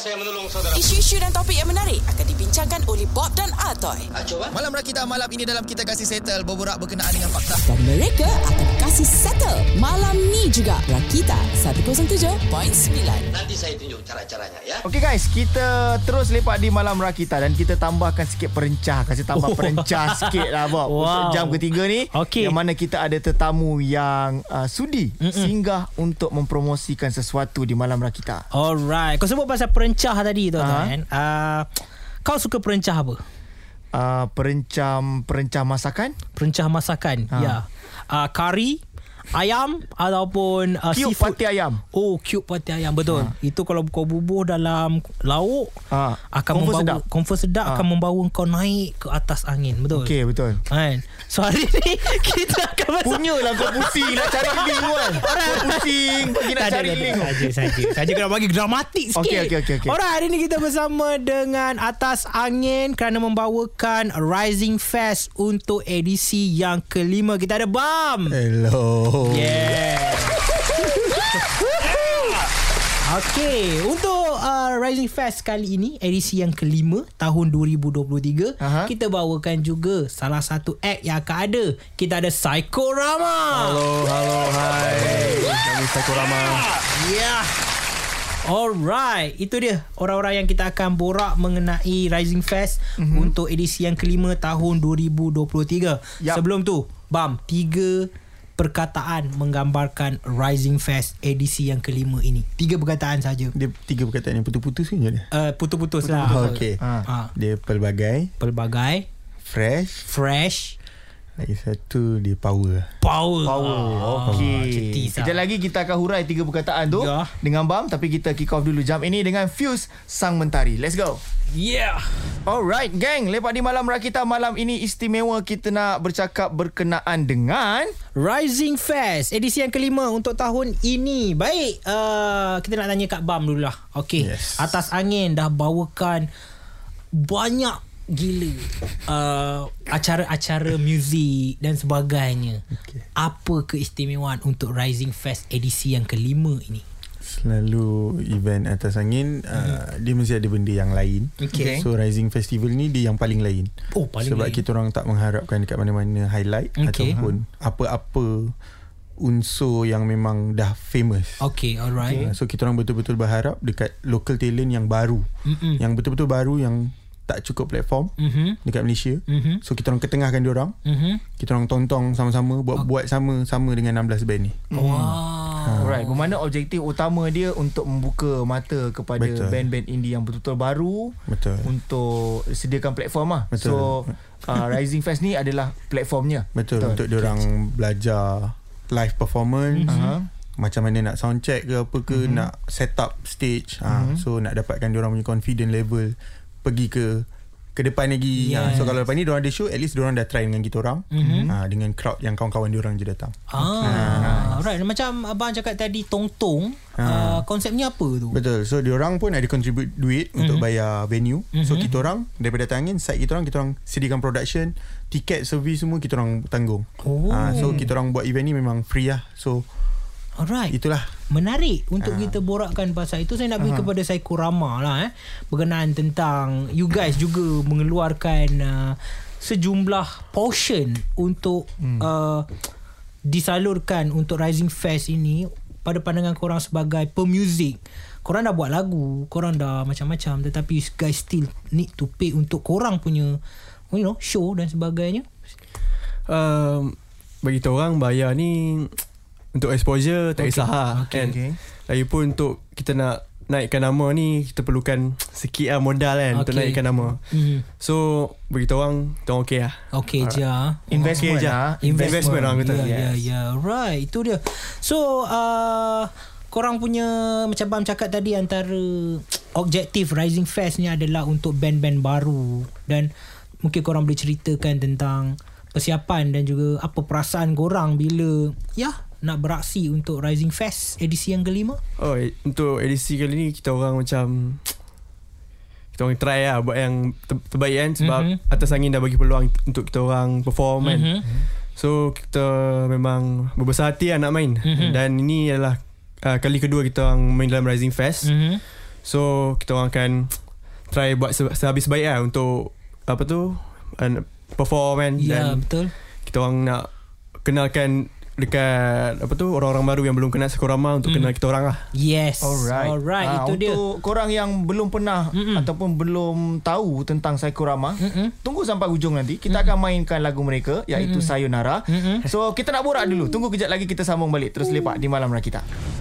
saya menolong saudara. Isu-isu dan topik yang menarik akan dibincangkan oleh Bob dan Atoy. Ah, cuba. Malam Rakita malam ini dalam kita kasih settle berborak berkenaan dengan fakta. Dan mereka akan kasih settle malam ni juga. Rakita 107.9. Nanti saya tunjuk cara-caranya ya. Okey guys, kita terus lepak di Malam Rakita dan kita tambahkan sikit perencah. Kasih tambah Oh. perencah sikit lah Bob. Wow. Untuk jam ketiga ni. Okey. Yang mana kita ada tetamu yang uh, sudi Mm-mm. singgah untuk mempromosikan sesuatu di Malam Rakita. Alright. Kau sebut pasal perencah tadi tu Ha? kan. Uh, kau suka perencah apa? Uh, perencam perencah masakan. Perencah masakan. Ha. Ya. Uh, kari, ayam ataupun uh, Cube seafood. pati ayam. Oh, cube pati ayam betul. Ha. Itu kalau kau bubuh dalam lauk Ha. akan Confirm membawa sedap. confirm sedap Ha. akan membawa kau naik ke atas angin, betul? Okey, betul. Kan? So hari ni kita akan masuk Punyalah kau pusing nak cari link kan. Kau pusing pergi nak cari link. Saja saja. Saja kena bagi dramatik sikit. Okey, okey, okey, okey. Alright, hari ni kita bersama dengan Atas Angin kerana membawakan Rising Fest untuk edisi yang kelima. Kita ada Bam. Hello. Yeah. Okay, untuk uh, Rising Fest kali ini, edisi yang kelima tahun 2023, Aha. kita bawakan juga salah satu act yang akan ada. Kita ada Psycho Rama. Halo, halo, hai. Kami Psycho Rama. Yeah. Alright, itu dia orang-orang yang kita akan borak mengenai Rising Fest mm-hmm. untuk edisi yang kelima tahun 2023. Yup. Sebelum tu, Bam, tiga perkataan menggambarkan Rising Fest edisi yang kelima ini. Tiga perkataan saja. Dia tiga perkataan yang putus-putus ke macam? Uh, putus-putus lah. Oh, Okey. Ha. Ha. Dia pelbagai, Pelbagai, fresh, fresh, lagi satu dia power. power. Power. Ah, Okey. cetis lah. Sekejap lagi kita akan hurai tiga perkataan tu Ya. dengan Bam tapi kita kick off dulu jam ini dengan Fuse Sang Mentari. Let's go. Yeah. Alright gang, lepak di Malam Rakita malam ini istimewa kita nak bercakap berkenaan dengan Rising Fest edisi yang kelima untuk tahun ini. Baik, uh, kita nak tanya Kak Bam dulu lah. Okey. Yes. Atas angin dah bawakan banyak gila uh, acara-acara muzik dan sebagainya. Okey. Apa keistimewaan untuk Rising Fest edisi yang kelima ini? Selalu event atas angin uh, dia mesti ada benda yang lain. Okey. So Rising Festival ni dia yang paling lain. Oh, paling Sebab lain. kita orang tak mengharapkan dekat mana-mana highlight Okey. ataupun apa-apa unsur yang memang dah famous. Okey, alright. Uh, so kita orang betul-betul berharap dekat local talent yang baru. Mm-mm. Yang betul-betul baru yang tak cukup platform Mhm. dekat Malaysia. Mhm. So kita orang ketengahkan dia orang. Mhm. Kita orang tontong sama-sama buat buat sama-sama dengan 16 band ni. Wow. Alright, bermakna objektif utama dia untuk membuka mata kepada Betul. band-band indie yang betul-betul baru Betul. untuk sediakan platform lah. Betul. So uh, Rising Fest ni adalah platformnya. Betul, untuk dia orang belajar live performance. Aha. Macam mana nak sound check ke apa ke mm-hmm. nak set up stage. Mm-hmm. Ha, so nak dapatkan dia orang punya confident level pergi ke ke depan lagi. Yes. Ha, so kalau lepas ni orang ada show at least orang dah try dengan kita orang. Mhm. Ha, dengan crowd yang kawan-kawan orang je datang. Ah, alright. Macam abang cakap tadi tong-tong, Ha. uh, konsepnya apa tu? Betul. So orang pun ada contribute duit mm-hmm. untuk bayar venue. Mm-hmm. So kita orang daripada tangin side kita orang kita orang sediakan production, tiket, servis semua kita orang tanggung. Oh. Ha, so kita orang buat event ni memang free lah. So Alright. itulah Menarik untuk kita borakkan pasal itu. Saya nak pergi kepada Psycho Rama lah eh. Berkenaan tentang you guys juga mengeluarkan uh, sejumlah portion untuk hmm. uh, disalurkan untuk Rising Fest ini pada pandangan korang sebagai pemuzik. Korang dah buat lagu, korang dah macam-macam tetapi you guys still need to pay untuk korang punya you know show dan sebagainya. um, bagi orang bayar ni untuk exposure tak Okay. kisah lah Okay, kan. okay. Lagipun untuk kita nak naikkan nama ni kita perlukan sikit lah modal kan untuk Okay. naikkan nama. Hmm. So bagi kita orang kita orang okey lah. Okay je. ah. Investment Okay je. lah. Investment orang kata. Ya, ya, Yes. ya. Right, itu dia. So, uh, korang punya macam Bam cakap tadi antara objektif Rising Fest ni adalah untuk band-band baru dan mungkin korang boleh ceritakan tentang persiapan dan juga apa perasaan korang bila ya nak beraksi untuk Rising Fest edisi yang kelima. Oh eh, untuk edisi kali ni kita orang macam kita orang try lah buat yang ter- terbaik kan sebab Mhm. mm-hmm. atas angin dah bagi peluang untuk kita orang perform kan. Mhm. So kita memang berbesar hati lah nak main Mhm. dan ini adalah uh, kali kedua kita orang main dalam Rising Fest. Mhm. So kita orang akan try buat se- sehabis baik lah untuk apa tu uh, perform kan Ya, dan betul. kita orang nak kenalkan dekat apa tu orang-orang baru yang belum kenal Sekorama untuk kenal kita orang lah. Yes. Alright. Alright, Ah, itu dia. Untuk korang yang belum pernah Mm-mm. ataupun belum tahu tentang Mm-mm. tunggu sampai hujung nanti. Kita akan mainkan lagu mereka iaitu Sayonara. Mm-mm. So kita nak borak dulu. Tunggu kejap lagi kita sambung balik terus lepak di Malam Rakita.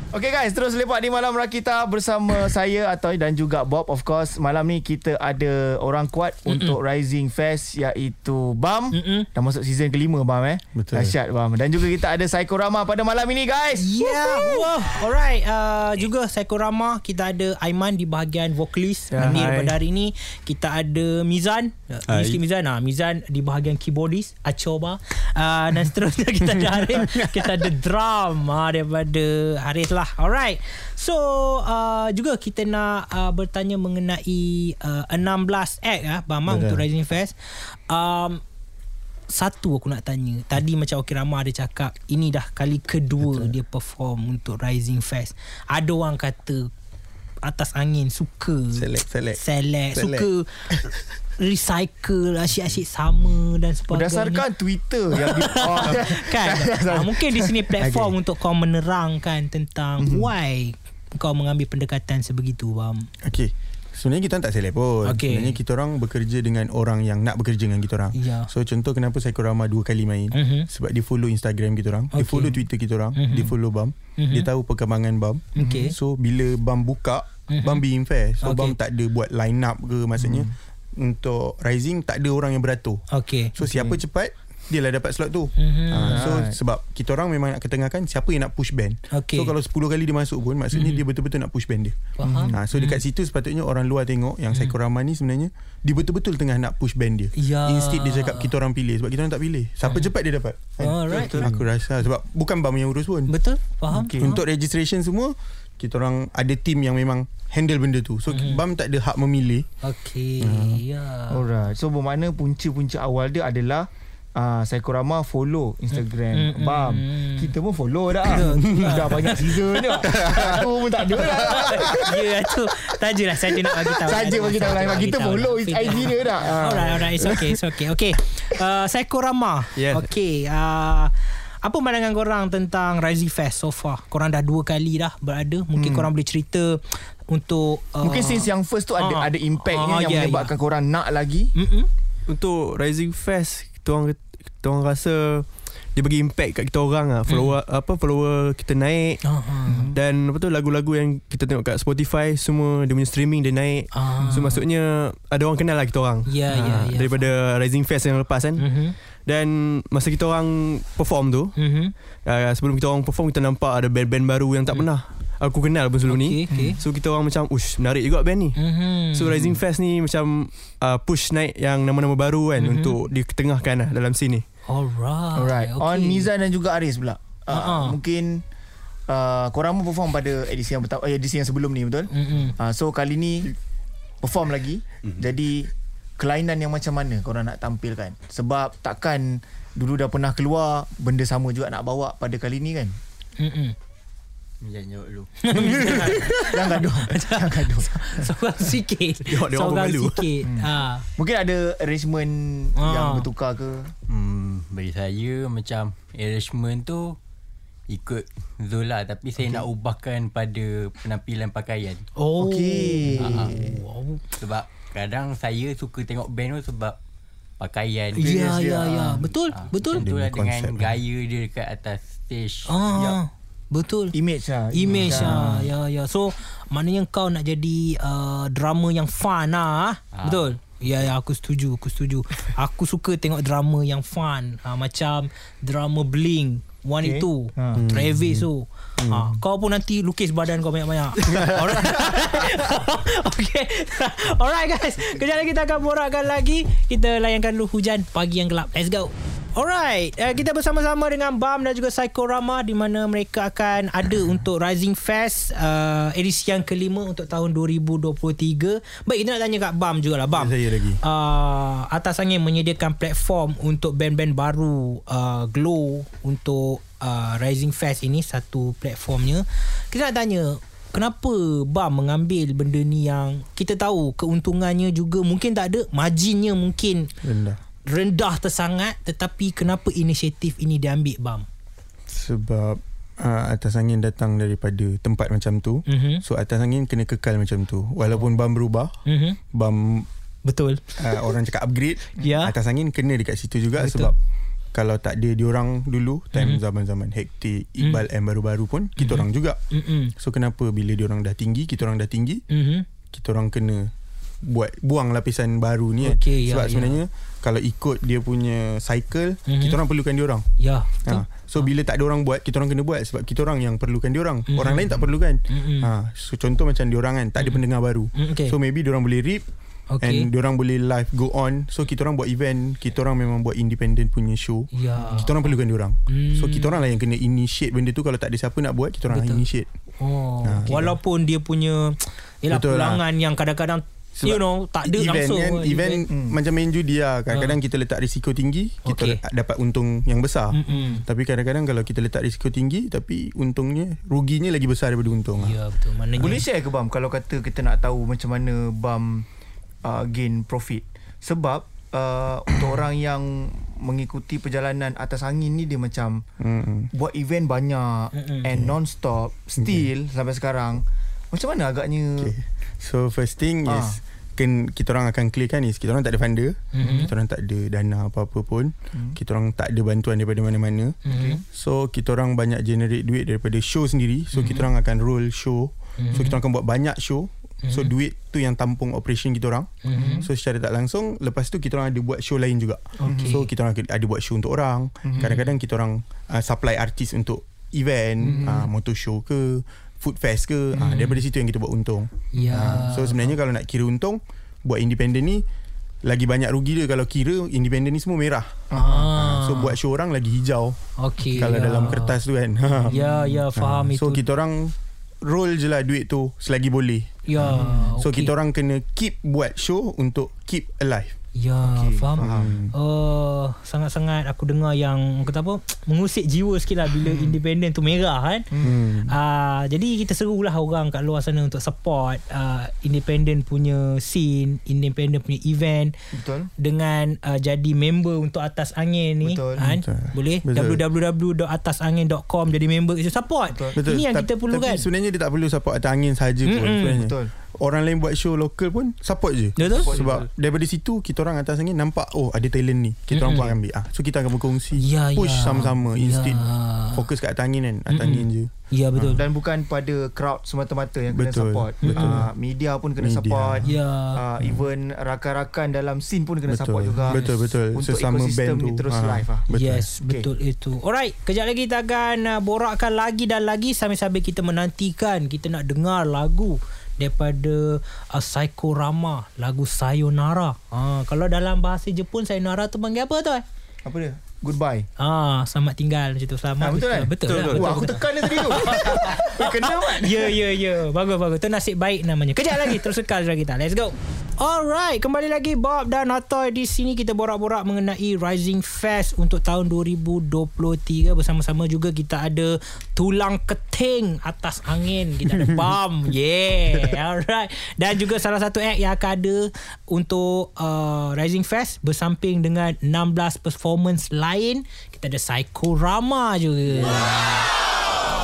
Okay guys, terus lepak di Malam Rakita bersama saya Atoy dan juga Bob. Of course, malam ni kita ada orang kuat Mm-mm. untuk Rising Fest iaitu Bam. Mm-mm. Dah masuk season kelima Bam eh. Betul. Dahsyat Bam. Dan juga kita ada Psychorama pada malam ini guys. Yeah, wow. Alright, uh, juga Psychorama kita ada Aiman di bahagian vokalis Ya, hadir hai. pada hari ini. Kita ada Mizan, uh, Hai. Rizky Mizan, ah Mizan di bahagian keyboardist, Acoba. Uh, dan seterusnya kita ada Haris, kita ada drum uh, daripada Haris lah. Alright. So, uh, juga kita nak uh, bertanya mengenai uh, 16 act ah Bama Betul. untuk Rising Fest. Um, satu aku nak tanya Tadi macam Okey Rama ada cakap Ini dah kali kedua Betul. dia perform Untuk Rising Fest Ada orang kata Atas angin Suka Select, select. Select, Select. Suka Recycle Asyik-asyik sama Dan sebagainya Berdasarkan Twitter yang di, oh, kan ah, Mungkin di sini platform okay. Untuk kau menerangkan Tentang Mhm. mm-hmm. Why Kau mengambil pendekatan Sebegitu Bam Okay Sebenarnya kita tak select pun Okay. Sebenarnya kita orang bekerja dengan orang yang nak bekerja dengan kita orang Ya. So contoh kenapa Psychorama dua kali main Mhm. Sebab dia follow Instagram kita orang Dia Okay. follow Twitter kita orang Mhm. Dia follow BAM Mhm. Dia tahu perkembangan BAM Okay. So bila BAM buka Mhm. BAM be fair Okay. So BAM tak ada buat line up ke Maksudnya Untuk Rising tak ada orang yang beratur Okay So siapa cepat Dia lah dapat slot tu Mhm. Ha, so sebab kita orang memang nak ketengahkan siapa yang nak push band. Okay. So kalau 10 kali dia masuk pun maksudnya dia betul-betul nak push band dia. Faham. Ha, so dekat situ sepatutnya orang luar tengok yang Psychorama ni sebenarnya dia betul-betul tengah nak push band dia. Ya. Instead dia cakap kita orang pilih sebab kita orang tak pilih. Siapa cepat dia dapat. Kan? Alright. Betul. Aku rasa sebab bukan BAM yang urus pun. Betul Faham Okay. Faham. Untuk registration semua kita orang ada team yang memang handle benda tu. So BAM tak ada hak memilih. Okay Ya Alright. So bermakna punca-punca awal dia adalah uh, Psychorama follow Instagram Mm, mm, Bam. mm. Kita pun follow dah. dah banyak season dah. Aku pun tak ada dah. Ya tu Tajulah saja nak bagi tahu Saja bagi tahu lain. Saja Kita follow lah. IG dia dah. Ah. Alright alright It's okay It's okay Okay uh, Psychorama Yes. Okay uh, apa pandangan korang tentang Rising Fest so far? Korang dah dua kali dah berada. Mungkin hmm. korang boleh cerita untuk uh, Mungkin since yang first tu ada ah, ada impactnya ah, yang ya, menyebabkan korang nak lagi. Mm-mm. Untuk Rising Fest kita orang kita orang rasa dia bagi impact kat kita orang ah follower apa follower kita naik ah. dan apa tu lagu-lagu yang kita tengok kat Spotify semua dia punya streaming dia naik. Ah. So maksudnya ada orang kenal lah kita orang. Ya, ya, Ah, ya. Daripada Rising Fest yang lepas kan. Mhm. Dan masa kita orang perform tu Mhm. uh, sebelum kita orang perform kita nampak ada band-band baru yang tak pernah aku kenal pun sebelum Okay, ni. okay. So kita orang macam ush menarik juga band ni. Mhm. So Rising Fest ni macam uh, push naik yang nama-nama baru kan Mhm. untuk diketengahkan lah dalam sini. Alright. Alright. okay. On Mizan dan juga Aris pula. Uh, Ah-ah. Mungkin uh, korang pun perform pada edisi yang pertama, eh, edisi yang sebelum ni betul? Mhm. Uh, so kali ni perform lagi. Mm-hmm. Jadi kelainan yang macam mana korang nak tampilkan? Sebab takkan dulu dah pernah keluar benda sama juga nak bawa pada kali ni kan? Mhm. Jangan jawab dulu. Jangan gaduh. Jangan gaduh. Seorang sikit. Dia Seorang sikit. Ah. Mungkin ada arrangement Ah. yang bertukar ke? Hmm, bagi saya macam arrangement tu ikut Zul lah tapi saya nak ubahkan pada penampilan pakaian. Oh. Okey. Ah, Wow. Sebab kadang saya suka tengok band tu sebab pakaian Ya, ya, dia. ya. Betul, Ah, betul. Dia punya dengan konsep lah. gaya dia dekat atas stage. Ah, betul. Image lah. Image lah. ah, ya, ya. So, maknanya kau nak jadi uh, drama yang fun ah. Ah. Betul. Ya, ya, aku setuju, aku setuju. aku suka tengok drama yang fun. Ah, macam drama Bling. One Okay. itu Ha. Travis tu. Ha. Kau pun nanti Lukis badan kau banyak-banyak. Alright. Okay. Alright guys. Kejap lagi kita akan borakkan lagi. Kita layankan dulu hujan Pagi yang gelap. Let's go Alright uh, Kita bersama-sama dengan BAM dan juga Psychorama Di mana mereka akan ada untuk Rising Fest uh, Edisi yang kelima untuk tahun 2023 Baik kita nak tanya kat BAM jugalah BAM Saya lagi. uh, Atas Angin menyediakan platform untuk band-band baru uh, Glow untuk uh, Rising Fest ini satu platformnya. Kita nak tanya kenapa BAM mengambil benda ni yang kita tahu keuntungannya juga mungkin tak ada, marginnya mungkin Rendah. Rendah tersangat tetapi kenapa inisiatif ini diambil BAM? Sebab uh, atas angin datang daripada tempat macam tu. Mhm. So atas angin kena kekal macam tu. Walaupun BAM berubah, Mhm. BAM Betul. uh, orang cakap upgrade, Ya. atas angin kena dekat situ juga Betul. sebab kalau tak ada diorang dulu time Mhm. zaman-zaman hektik Iqbal M baru-baru pun kita orang juga. Mhm. So kenapa bila diorang dah tinggi, kita orang dah tinggi, Mhm. kita orang kena buat buang lapisan baru ni kan. Ya, Sebab ya. sebenarnya kalau ikut dia punya cycle, Mhm. kita orang perlukan diorang. Ya, betul. Ha. So bila tak ada orang buat Kita orang kena buat Sebab kita orang yang perlukan diorang Mhm. Orang lain tak perlukan Mhm. ha. So contoh macam diorang kan Tak ada pendengar baru Mm, okay. So maybe diorang boleh rip Okay. And diorang boleh live go on So kita orang buat event Kita orang memang buat independent punya show Ya. Kita orang perlukan diorang Hmm. So kita orang lah yang kena initiate benda tu Kalau tak ada siapa nak buat Kita orang Betul. initiate Oh, Ha, okay. walaupun dia punya ialah Betul lah. pulangan yang kadang-kadang you know tak ada event langsung kan, event Hmm. macam main judi lah Kadang-kadang kita letak risiko tinggi Kita Okay. dapat untung yang besar Mm-mm. Tapi kadang-kadang kalau kita letak risiko tinggi Tapi untungnya Ruginya lagi besar daripada untung lah. Ya betul maknanya Boleh share ke Bam kalau kata kita nak tahu macam mana Bam uh, gain profit? Sebab uh, untuk orang yang mengikuti perjalanan atas angin ni dia macam Mm-mm. buat event banyak Mm-mm. and non-stop still sampai sekarang. Macam mana agaknya Okay. So first thing Ah. is kan kita orang akan clearkan is kita orang tak ada funder, Mhm. kita orang tak ada dana apa-apa pun, Hmm. kita orang tak ada bantuan daripada mana-mana. Mhm. So kita orang banyak generate duit daripada show sendiri. So kita orang akan roll show. So kita orang akan buat banyak show. So duit tu yang tampung operation kita orang. Mhm. So secara tak langsung lepas tu kita orang ada buat show lain juga. Okay. So kita orang ada buat show untuk orang. Kadang-kadang kita orang uh, supply artis untuk event, uh, motor show ke, food fest ke. Uh, daripada situ yang kita buat untung. Ya. Ha, so sebenarnya kalau nak kira untung buat independent ni lagi banyak rugi dia kalau kira independent ni semua merah. Ah. Ha, so buat show orang lagi hijau Okey. kalau ya. dalam kertas tu kan. Ha. Ya ya faham Ha, itu. So kita orang roll je lah duit tu selagi boleh. ya. So okey. kita orang kena keep buat show untuk keep alive. Ya Okey, faham. faham. Uh, sangat-sangat aku dengar yang kata apa mengusik jiwa sikit lah bila independent tu merah kan. Hmm. Uh, jadi kita serulah orang kat luar sana untuk support uh, independent punya scene, independent punya event betul? dengan uh, jadi member untuk Atas Angin ni Betul. kan Betul. boleh Betul. www.atasangin.com jadi member itu support Betul. ini yang Ta- kita perlukan Tapi sebenarnya dia tak perlu support atas angin saja pun sebenarnya. Betul. Orang lain buat show lokal pun support je. betul Sebab daripada situ kita orang atas angin nampak oh ada talent ni. Kita orang buat ambil. Ah, so kita akan berkongsi. Ya, push ya. sama-sama Ya. instead fokus kat atas angin kan. Atas Mm-mm. angin je. ya betul Dan bukan pada crowd semata-mata yang kena Betul, support. betul. Uh, media pun kena Media. support. ya Uh, even rakan-rakan dalam scene pun kena Betul. support juga. Betul, betul. Untuk Sesama ekosistem band ni tu. terus Ah, live lah. Betul. Yes, Okay. betul itu. Alright, kejap lagi kita akan uh, borakkan lagi dan lagi sambil-sambil kita menantikan kita nak dengar lagu daripada uh, Psychorama, lagu Sayonara. Ha, kalau dalam bahasa Jepun Sayonara tu panggil apa tu? Eh? Apa dia? Goodbye. Ah, selamat tinggal macam tu. Selamat. Ah, betul kan? Betul, Betul, lah, betul. Wah, aku tekan dia tadi tu. Eh, Kena kan? Ya, ya, ya. Bagus, bagus. Tu nasib baik namanya. Kejap lagi. Terus kekal suara kita. Let's go. Alright. Kembali lagi Bob dan Atoy di sini. Kita borak-borak mengenai Rising Fest untuk tahun 2023. Bersama-sama juga kita ada Tulang Keting Atas Angin. Kita ada Bam. Yeah. Alright. Dan juga salah satu act yang akan ada untuk uh, Rising Fest bersamping dengan 16 performance lain. Kita ada Psychorama juga.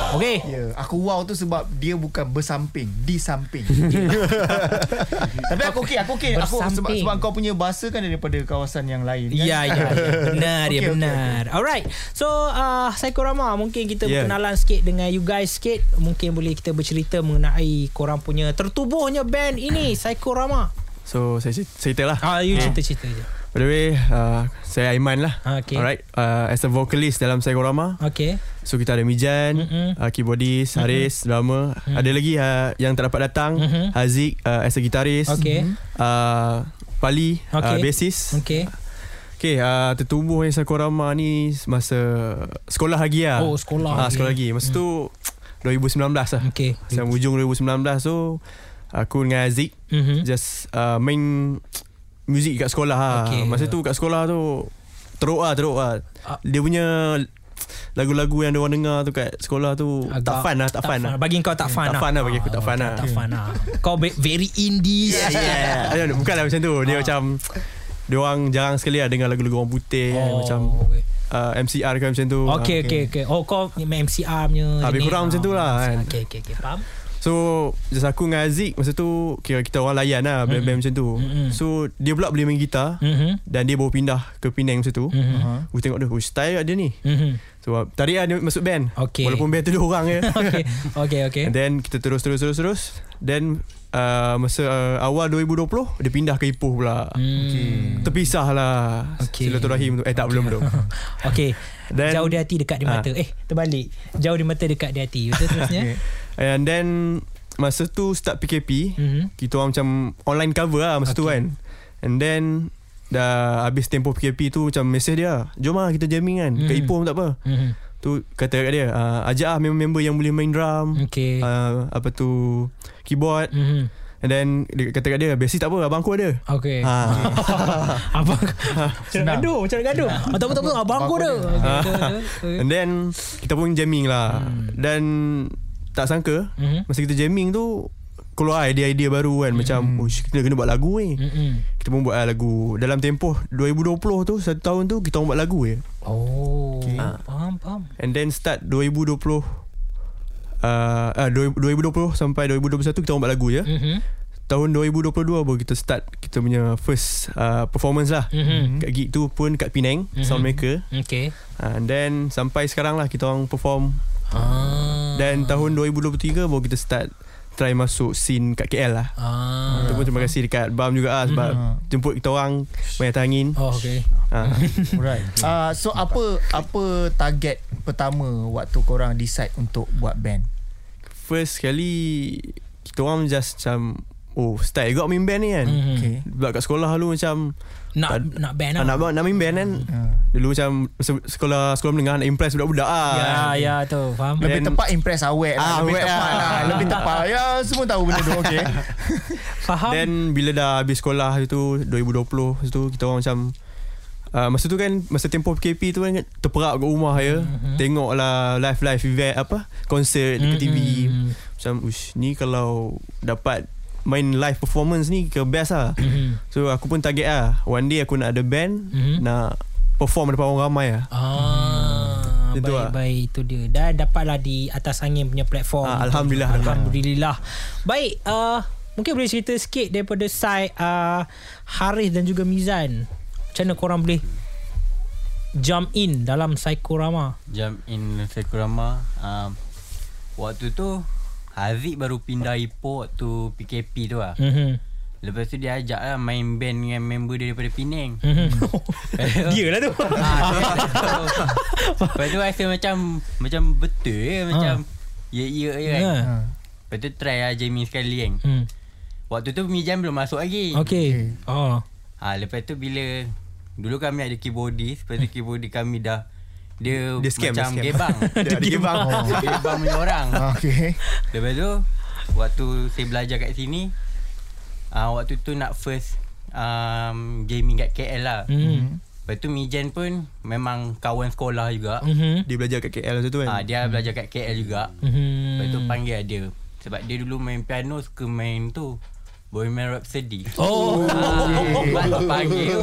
Okay. Ya, aku wow tu sebab dia bukan bersamping, di samping. Tapi aku okey, aku okey. Aku sebab sebab kau punya bahasa kan daripada kawasan yang lain kan. Ya, ya, ya. Benar, ya Okey, okey, benar. Alright. So, uh, Psychorama, mungkin kita Yeah. berkenalan sikit dengan you guys sikit. Mungkin boleh kita bercerita mengenai korang punya tertubuhnya band ini, Psychorama. So saya cer- cerita lah Ah, you cerita-cerita je. By the way uh, Saya Aiman lah Okay. Alright uh, As a vocalist dalam Psychorama Okay. So kita ada Mijan Mm-mm. uh, Keyboardist Haris Drama Ada lagi uh, Yang tak dapat datang Mhm. Haziq uh, As a guitarist Okay. uh, Pali Okay. uh, Bassist Okay. Okay uh, Tertubuh yang Psychorama ni Masa Sekolah lagi lah Oh, sekolah Ah, lagi. Sekolah lagi Masa tu 2019 lah Okay. Sampai hujung 2019 So Aku dengan Haziq Mhm. Just uh, main Muzik kat sekolah lah Okay. Masa tu kat sekolah tu Teruk lah teruk lah Ah. Dia punya lagu-lagu yang orang dengar tu kat sekolah tu tak fun lah, tak, fun lah. Bagi kau tak fun Tak lah. fun lah bagi aku, tak fun lah. Tak fun lah. Kau very indie. Yeah. yeah. Bukanlah macam tu. Dia macam dia orang jarang sekali lah dengar lagu-lagu orang putih kan, Oh, macam okay. uh, MCR kan macam tu. Okey okey okey. Oh kau MCR punya. Ah, jenis. kurang macam tu lah, kan. Okey okey okey. Faham? So just aku dengan Aziz masa tu kira kita orang layan lah band-band macam tu. Mm-mm. So dia pula boleh main gitar Mhm. dan dia baru pindah ke Penang masa tu. Mhm. Aku tengok dia, oh style dia ni. Mhm. So tarik lah dia masuk band. Okey. Walaupun band tu dua orang je. Okey okey okey. And then kita terus terus terus terus. Then uh, masa uh, awal 2020 dia pindah ke Ipoh pula. Hmm. Terpisah lah Okey. Silaturahim tu Eh tak belum belum Okey. Then- Jauh di hati dekat di Ah. mata. Eh terbalik. Jauh di mata dekat di hati. Betul terusnya? And then Masa tu start PKP Mhm. Kita orang macam Online cover lah Masa tu Okey. kan And then Dah habis tempoh PKP tu Macam mesej dia Jom lah kita jamming kan Kat Mhm. Ipoh pun tak apa Mhm. Tu kata kat dia uh, Ajak lah member-member yang boleh main drum Okey. uh, Apa tu Keyboard Mhm. And then Dia kata kat dia Basic tak apa Abang aku ada Okey. ha. Abang Macam nak gaduh Macam nak gaduh ah, Tak apa tak apa Abang aku betul. Okey. And then Kita pun jamming lah Dan Tak sangka Mhm. Masa kita jamming tu Keluar idea-idea baru kan Macam oh, Kita kena buat lagu ni Mhm. Kita pun buat lah lagu Dalam tempoh 2020 tu Satu tahun tu Kita orang buat lagu je Oh Ah. Faham faham And then start 2020 uh, uh, 2020 sampai 2021 Kita orang buat lagu je Mhm. Tahun 2022 baru kita start Kita punya first uh, performance lah Mhm. Kat gig tu pun kat Penang Mhm. Soundmaker Okay uh, And then Sampai sekarang lah Kita orang perform ah. Dan tahun 2023 Baru kita start Try masuk scene kat KL lah ah. Itu pun terima kasih dekat BAM juga lah Sebab jemput kita orang Banyak angin Oh okay ha. Alright. Uh, so apa apa target pertama waktu korang decide untuk buat band? First sekali Kita orang just macam Oh start juga main band ni kan Mhm. Okay. Sebab kat sekolah dulu macam Nak Tak- nak band ah, lah nak, nak main band kan Uh, Dulu macam se- Sekolah sekolah menengah Nak impress budak-budak lah Ya ya tu Faham lebih Then- tepat impress awet lah. Ah, lebih awet tepat lah. lah. Lebih tepat. Ya semua tahu benda tu okey. Faham Then bila dah habis sekolah tu 2020 Lepas tu kita orang macam uh, Masa tu kan Masa tempoh PKP tu kan Terperak kat rumah je Mhm. Tengok lah Live-live event Apa Konsert dekat TV Mhm. Macam ush Ni kalau Dapat Main live performance ni Ke best lah Mhm. So aku pun target lah One day aku nak ada band Mhm. Nak Perform depan orang ramai lah Ah, baik lah. baik itu dia dan dapatlah di atas angin punya platform. Ah, Alhamdulillah. Alhamdulillah. Baik, uh, mungkin boleh cerita sikit daripada side uh, Haris dan juga Mizan. Macam mana korang boleh jump in dalam Psychorama? Jump in Sekurama um, Waktu tu Haziq baru pindah Ipoh Waktu PKP tu lah Mhm. Lepas tu dia ajak lah Main band dengan member dia daripada Penang Mhm. Dia lah tu. Ah, Lepas tu rasa macam Macam betul je Macam Ya ya je kan Ya. Lepas tu try lah jamming sekali kan Hmm. Waktu tu Mijan belum masuk lagi Okay. Oh. ha, Lepas tu bila Dulu kami ada keyboardist Lepas tu keyboardist kami dah Dia, Dia scam, macam dia scam. gebang Dia ada gebang. oh. Gebang punya orang Okey. Lepas tu Waktu saya belajar kat sini uh, Waktu tu nak first um, Gaming kat KL lah Hmm. Lepas tu Mijan pun Memang kawan sekolah juga Mhm. Dia belajar kat KL tu kan Ah Dia belajar kat KL juga Mhm. Lepas tu panggil dia Sebab dia dulu main piano Suka main tu Bohemian Rhapsody Oh. Sebab panggil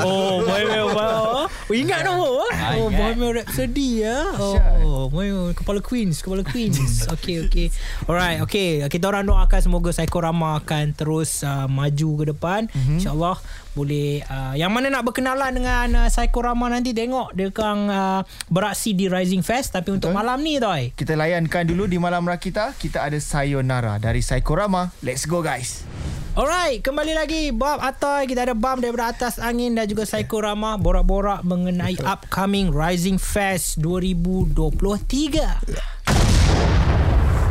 Oh, Bohemian Rhapsody. Oh, ingat tu. Oh, Ah, oh. Bohemian Rhapsody ya. Oh, Bohemian kepala Queens, kepala Queens. Okey, okey. Alright, okey. Kita orang doakan semoga Psychorama akan terus uh, maju ke depan. Mm-hmm. InsyaAllah boleh uh, yang mana nak berkenalan dengan uh, Psychorama nanti tengok dia kang uh, beraksi di Rising Fest tapi untuk malam ni toy. Kita layankan dulu di Malam Rakita. Kita ada Sayonara dari Psychorama. Let's go guys. Alright, kembali lagi. Bob Atoy Kita ada Bam daripada atas angin Dan juga Psychorama Borak-borak mengenai upcoming Rising Fest 2023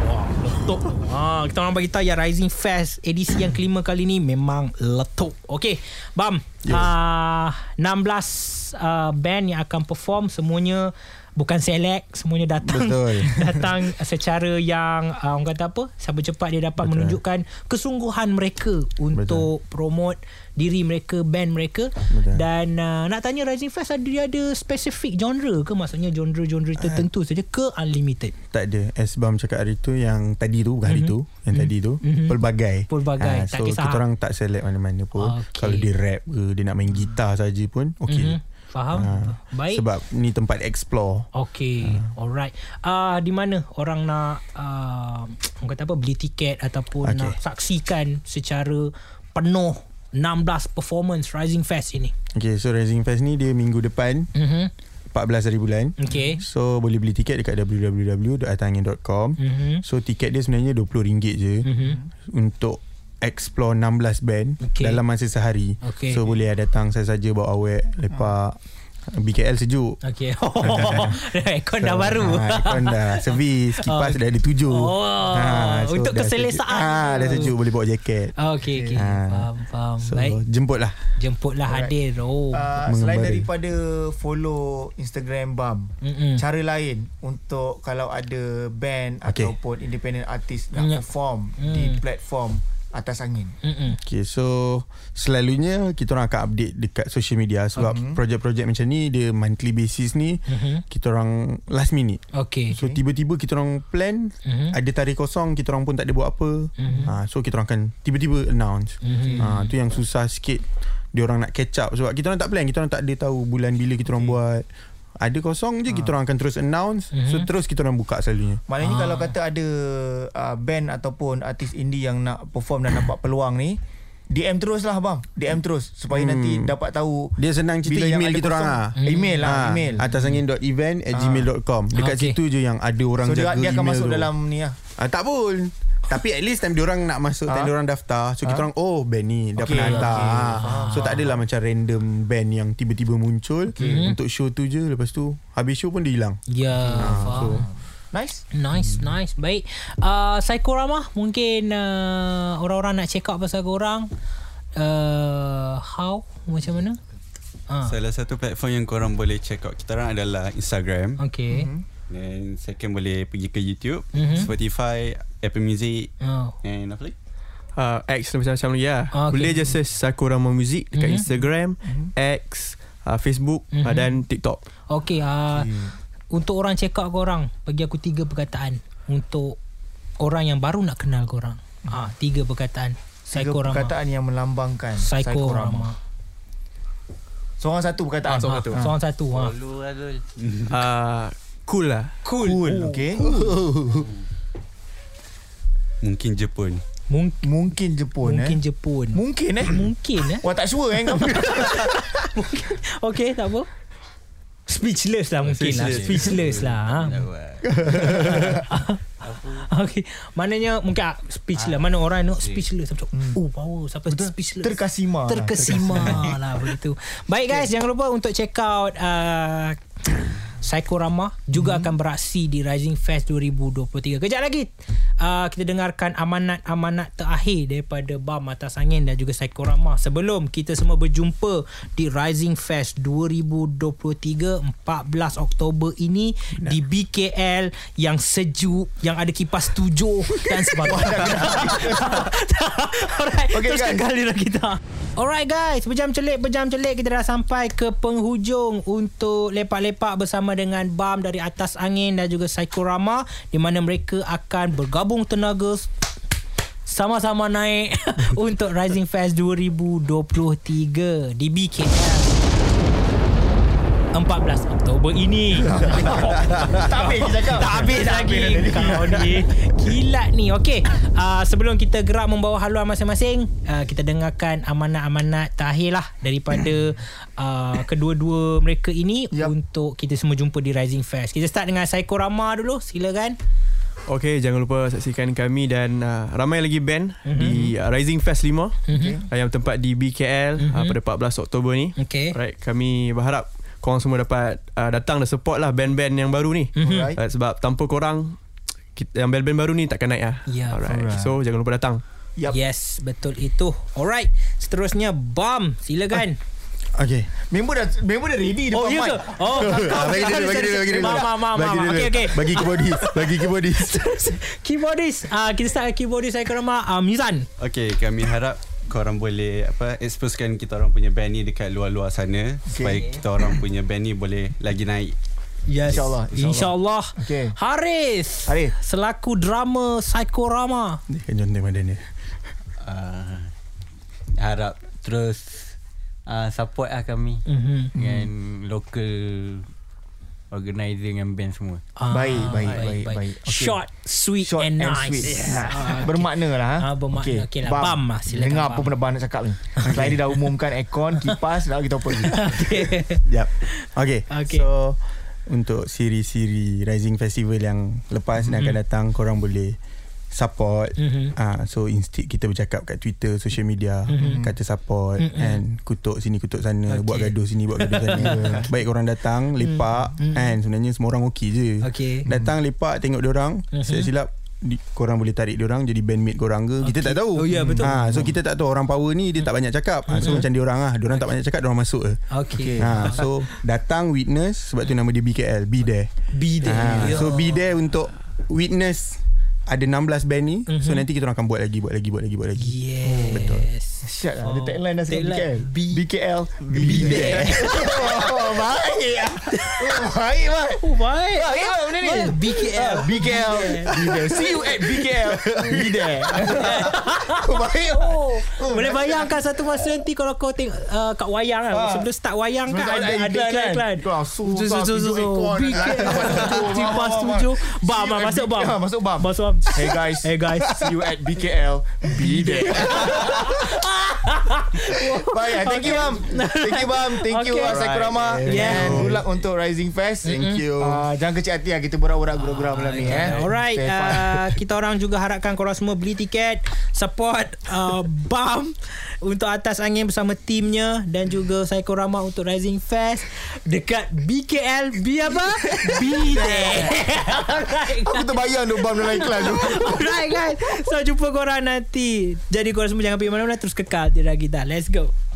Wah, letup. Ha, Kita orang bagi tahu ya Rising Fest Edisi yang kelima kali ni Memang letup. Okay Bam. Yes. uh, 16 uh, band yang akan perform. Semuanya bukan select semuanya datang Betul. datang secara yang uh, orang kata apa sabar cepat dia dapat Betul. menunjukkan kesungguhan mereka untuk Betul. promote diri mereka band mereka Betul. dan uh, nak tanya Rising Fest ada dia ada spesifik genre ke maksudnya genre-genre tertentu saja ke unlimited Tak ada As Bam cakap hari tu Yang tadi tu Bukan hari tu Yang tadi tu Pelbagai Pelbagai, Ah, tak So kisah. kita orang tak select mana-mana pun Okey. Kalau dia rap ke Dia nak main gitar saja pun Okay Mhm. Faham Ah, baik Sebab ni tempat explore Okay, uh. alright. Uh, di mana orang nak uh, orang kata apa beli tiket ataupun okay. Nak saksikan secara penuh 16 performance Rising Fest ini. Okay so Rising Fest ni Dia minggu depan Mhm. 14 hari bulan Okay. So boleh beli tiket dekat www.atangin.com Mhm. So tiket dia sebenarnya RM20 je Mhm. Untuk explore 16 band Okey. dalam masa sehari. Okey. So boleh datang saya saja bawa awet lepak BKL sejuk. Okay. Aircon dah baru. Ha, aircon dah servis, kipas dah ada tujuh. Oh, untuk dah keselesaan. sejuk. Ha, dah sejuk boleh bawa jaket. Okay, okay. Ha. Faham, faham. So Baik. jemputlah. Jemputlah hadir. Oh. Uh, selain daripada follow Instagram BAM Mm-mm. Cara lain untuk kalau ada band Okay. ataupun independent artist nak Mm. perform Mm. di platform atas angin. Mm-mm. Okay, so selalunya kita orang akan update dekat social media sebab Mhm. projek-projek macam ni dia monthly basis ni Mhm. kita orang last minute. Okay. So tiba-tiba kita orang plan Mhm. ada tarikh kosong kita orang pun tak ada buat apa. Mhm. Ha, so kita orang akan tiba-tiba announce. Mhm. Ha, tu yang susah sikit dia orang nak catch up sebab kita orang tak plan, kita orang tak ada tahu bulan bila kita orang buat. Ada kosong je kita orang akan terus announce. Mhm. So terus kita orang buka selalunya. Maknanya Ah. kalau kata ada uh, band ataupun artis indie yang nak perform dan dapat peluang ni DM terus lah bang DM terus Supaya Hmm. nanti dapat tahu Dia senang cerita yang email kita orang kosong. ah. Email lah Ah, Email Atasangin.event at gmail.com Dekat Okey. situ je yang ada orang So dia, jaga dia akan email masuk tu. dalam ni lah ah, Tak pun Tapi at least time diorang nak masuk Time Ah. diorang daftar So kita Ah. orang Oh band ni Dah Okey, pernah hantar okey. Ah. So tak adalah macam random band Yang tiba-tiba muncul Untuk show tu je Lepas tu Habis show pun dia hilang Ya, faham. so- Nice Nice, nice. Baik. Uh, Psychorama mungkin uh, orang-orang nak check out pasal korang. Uh, how? Macam mana? Ah, Salah satu platform yang korang boleh check out kita orang adalah Instagram. okay. Dan second boleh pergi ke YouTube, Mhm. Spotify, Apple Music Oh. and apa lagi? uh, X dan macam-macam lagi lah. Ah, okay. Boleh je search Sakurama Music dekat Mhm. Instagram, X, uh, Facebook Mhm. uh, dan TikTok. Okay, uh, untuk orang check out korang, bagi aku tiga perkataan untuk orang yang baru nak kenal korang. Ah, tiga perkataan. Tiga Psychorama. perkataan yang melambangkan Psychorama. Seorang satu perkataan Ah, Seorang satu. Ha. Lu Azul. Uh, cool lah. Cool. Cool Okay Mungkin Jepun. Mung- Mungkin Jepun mungkin eh Jepun. Mungkin eh Mungkin eh. Wah tak sure eh kau Okay, tak apa. Speechless lah mungkin lah. Speechless lah. Ha. Okay. Maknanya mungkin ah, speechless. Mana orang nak speechless. Macam, oh power. Siapa speechless. Terkesima lah. Terkesima lah begitu. Baik guys, jangan lupa untuk check out uh, Psychorama juga akan beraksi di Rising Fest 2023. Kejap lagi uh, kita dengarkan amanat-amanat terakhir daripada BAM Atas Angin dan juga Psychorama sebelum kita semua berjumpa di Rising Fest 2023 14 Oktober ini di BKL yang sejuk, yang ada kipas tujuh dan sebagainya. Alright, Okay, teruskan guys. galiran kita. Alright guys, berjam celik, berjam celik kita dah sampai ke penghujung untuk lepak-lepak bersama dengan BAM dari Atas Angin dan juga Psychorama di mana mereka akan bergabung tenaga sama-sama naik untuk Rising Fest 2023 di BKL. 14 Oktober ini Tak habis je cakap tak habis lagi Kau ni Kilat ni Okay uh, Sebelum kita gerak Membawa haluan masing-masing uh, Kita dengarkan Amanat-amanat Terakhir lah Daripada uh, Kedua-dua mereka ini Yup. Untuk kita semua jumpa Di Rising Fest Kita start dengan Psychorama dulu Silakan Okay, jangan lupa saksikan kami dan uh, ramai lagi band Mhm. mm-hmm. di uh, Rising Fest 5 mm-hmm. uh, yang tempat di BKL Mhm. mm-hmm. uh, pada 14 Oktober ni. Okay Alright, kami berharap korang semua dapat uh, datang dan support lah band-band yang baru ni. Mhm. Alright. Uh, sebab tanpa korang kita, yang band-band baru ni takkan naik lah. Ya, Alright. alright. So jangan lupa datang. Yup. Yes Betul itu Alright Seterusnya Bam Silakan Okay Member dah member dah ready depan Oh ya mic. ke? Oh Ah, Bagi dulu Bagi dulu Bagi dulu mak Bagi dulu Okay okay Bagi keyboardist Bagi keyboardist Keyboardist ah Kita start keyboardist saya kerama ah, Mizan Okay kami harap korang boleh apa exposekan kita orang punya band ni dekat luar-luar sana okay. supaya kita orang punya band ni boleh lagi naik. Yes InsyaAllah, insyaAllah. InsyaAllah Okey. Haris Haris. Selaku drama Psychorama Ni kan John Temadan ni uh, harap terus uh, support lah kami Mhm. dengan local organizer dengan band semua. Ah, Baik, baik, baik, baik. Okey. Short, sweet Short and, and nice. sweet. Ah, Ha, Bermakna lah. ha? Ah, bermakna. Okey lah. Bam lah, silakan, Dengar Bam. apa benda Bam nak cakap ni. Selain dia dah umumkan aircon, kipas, dah kita apa lagi. Okay. Yep Okay, Okay. So Untuk siri-siri Rising Festival yang Lepas mm-hmm. dan akan datang Korang boleh Support Mhm. Ah, So instead kita bercakap Kat Twitter Social media Mhm. Kata support Mhm. And kutuk sini kutuk sana Okay. Buat gaduh sini Buat gaduh sana Baik korang datang Lepak Mhm. And sebenarnya semua orang okey je Okay. Datang lepak Tengok diorang Mhm. Silap-silap di, korang boleh tarik diorang jadi bandmate korang ke kita Okay. tak tahu Oh, ya, betul. ha, so kita tak tahu orang power ni dia tak banyak cakap ha, so macam diorang lah diorang tak banyak cakap diorang masuk je Okay. Ha, so datang witness sebab tu nama dia BKL be there. Be there. Ha, so be there untuk witness ada 16 band ni. Mm-hmm. So nanti kita orang akan buat lagi buat lagi buat lagi buat lagi. Yes. Betul. Siap lah. Ada tagline dah Tagline. BKL. B- BKL. Be there. oh, baik. Oh, baik, Mat. Oh baik. Baik, Mat, benda ni. BKL. BKL. Be there. See you at BKL. Be there. Oh, baik. Oh, boleh bayangkan satu masa nanti kalau kau tengok uh, kat wayang kan. Ah. Sebelum start wayang kan ada kan? Kau susah. BKL. Tujuh. Bam, bam, masuk B- bam. Ha, Masuk bam. Bam. Hey guys. Hey guys. See you at BKL. Be there. Baik, thank you bam. Thank you bam. Thank you Okay. uh, Sakurama. Yeah. And good luck untuk Rising Fest. Thank you. Uh, jangan kecil hati lah kita borak-borak gurau-gurau malam ni eh. Alright, uh, kita orang juga harapkan korang semua beli tiket, support uh, BAM untuk atas angin bersama timnya dan juga Psychorama untuk Rising Fest dekat BKL B apa? Be there. Aku terbayang duk bam dalam iklan tu. Alright guys. So jumpa korang nanti. Jadi korang semua jangan pergi mana-mana terus kekal di kita. Let's go.